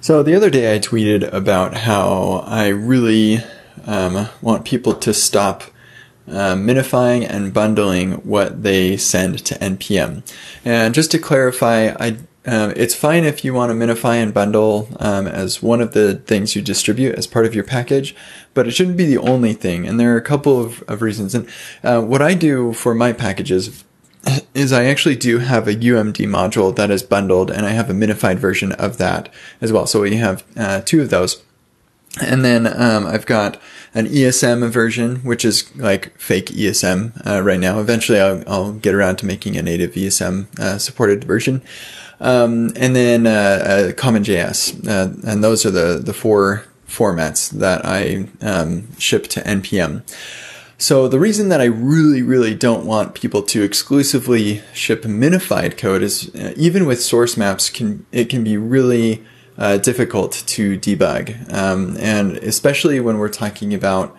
So the other day I tweeted about how I really um, want people to stop uh, minifying and bundling what they send to npm. And just to clarify, I um, it's fine if you want to minify and bundle um, as one of the things you distribute as part of your package, but it shouldn't be the only thing. And there are a couple of, of reasons. And uh, what I do for my packages is I actually do have a UMD module that is bundled, and I have a minified version of that as well. So we have uh, two of those. And then um, I've got an ESM version, which is like fake ESM uh, right now. Eventually, I'll, I'll, get around to making a native ESM uh, supported version. Um, and then uh, CommonJS, uh, and those are the the four formats that I um, ship to npm. So the reason that I really, really don't want people to exclusively ship minified code is uh, even with source maps, can it can be really uh, difficult to debug, um, and especially when we're talking about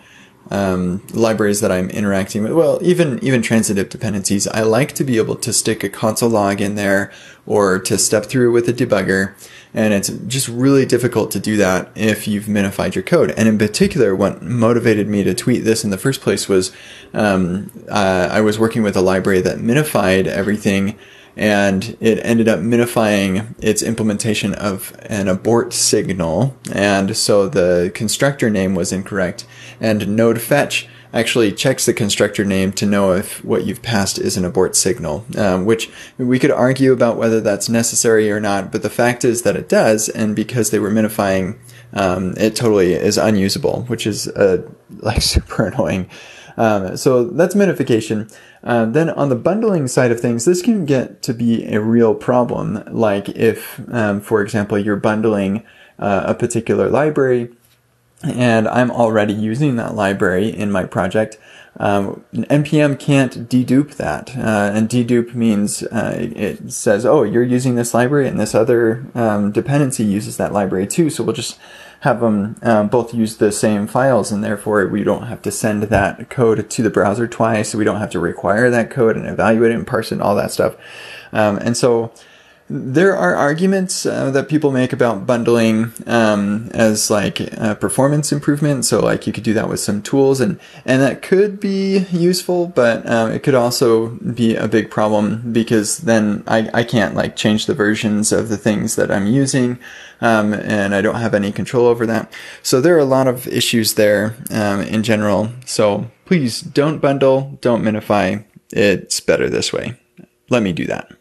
um, libraries that I'm interacting with. Well, even even transitive dependencies, I like to be able to stick a console log in there or to step through with a debugger and it's just really difficult to do that if you've minified your code. And in particular, what motivated me to tweet this in the first place was um, uh, I was working with a library that minified everything and it ended up minifying its implementation of an abort signal. And so the constructor name was incorrect. And node fetch actually checks the constructor name to know if what you've passed is an abort signal, um, which we could argue about whether that's necessary or not, but the fact is that it does, and because they were minifying, um, it totally is unusable, which is uh, like super annoying. Um, so that's minification. Uh, then on the bundling side of things, this can get to be a real problem. Like if, um, for example, you're bundling uh, a particular library and I'm already using that library in my project, um, npm can't dedupe that. Uh, and dedupe means uh, it says, oh, you're using this library and this other um, dependency uses that library too. So we'll just have them um, both use the same files and therefore we don't have to send that code to the browser twice. We don't have to require that code and evaluate it and parse it and all that stuff. Um, and so there are arguments uh, that people make about bundling um, as like a performance improvement. So like you could do that with some tools, and and that could be useful, but um, it could also be a big problem because then I I can't like change the versions of the things that I'm using, um, and I don't have any control over that. So there are a lot of issues there um, in general. So please don't bundle, don't minify. It's better this way. Let me do that.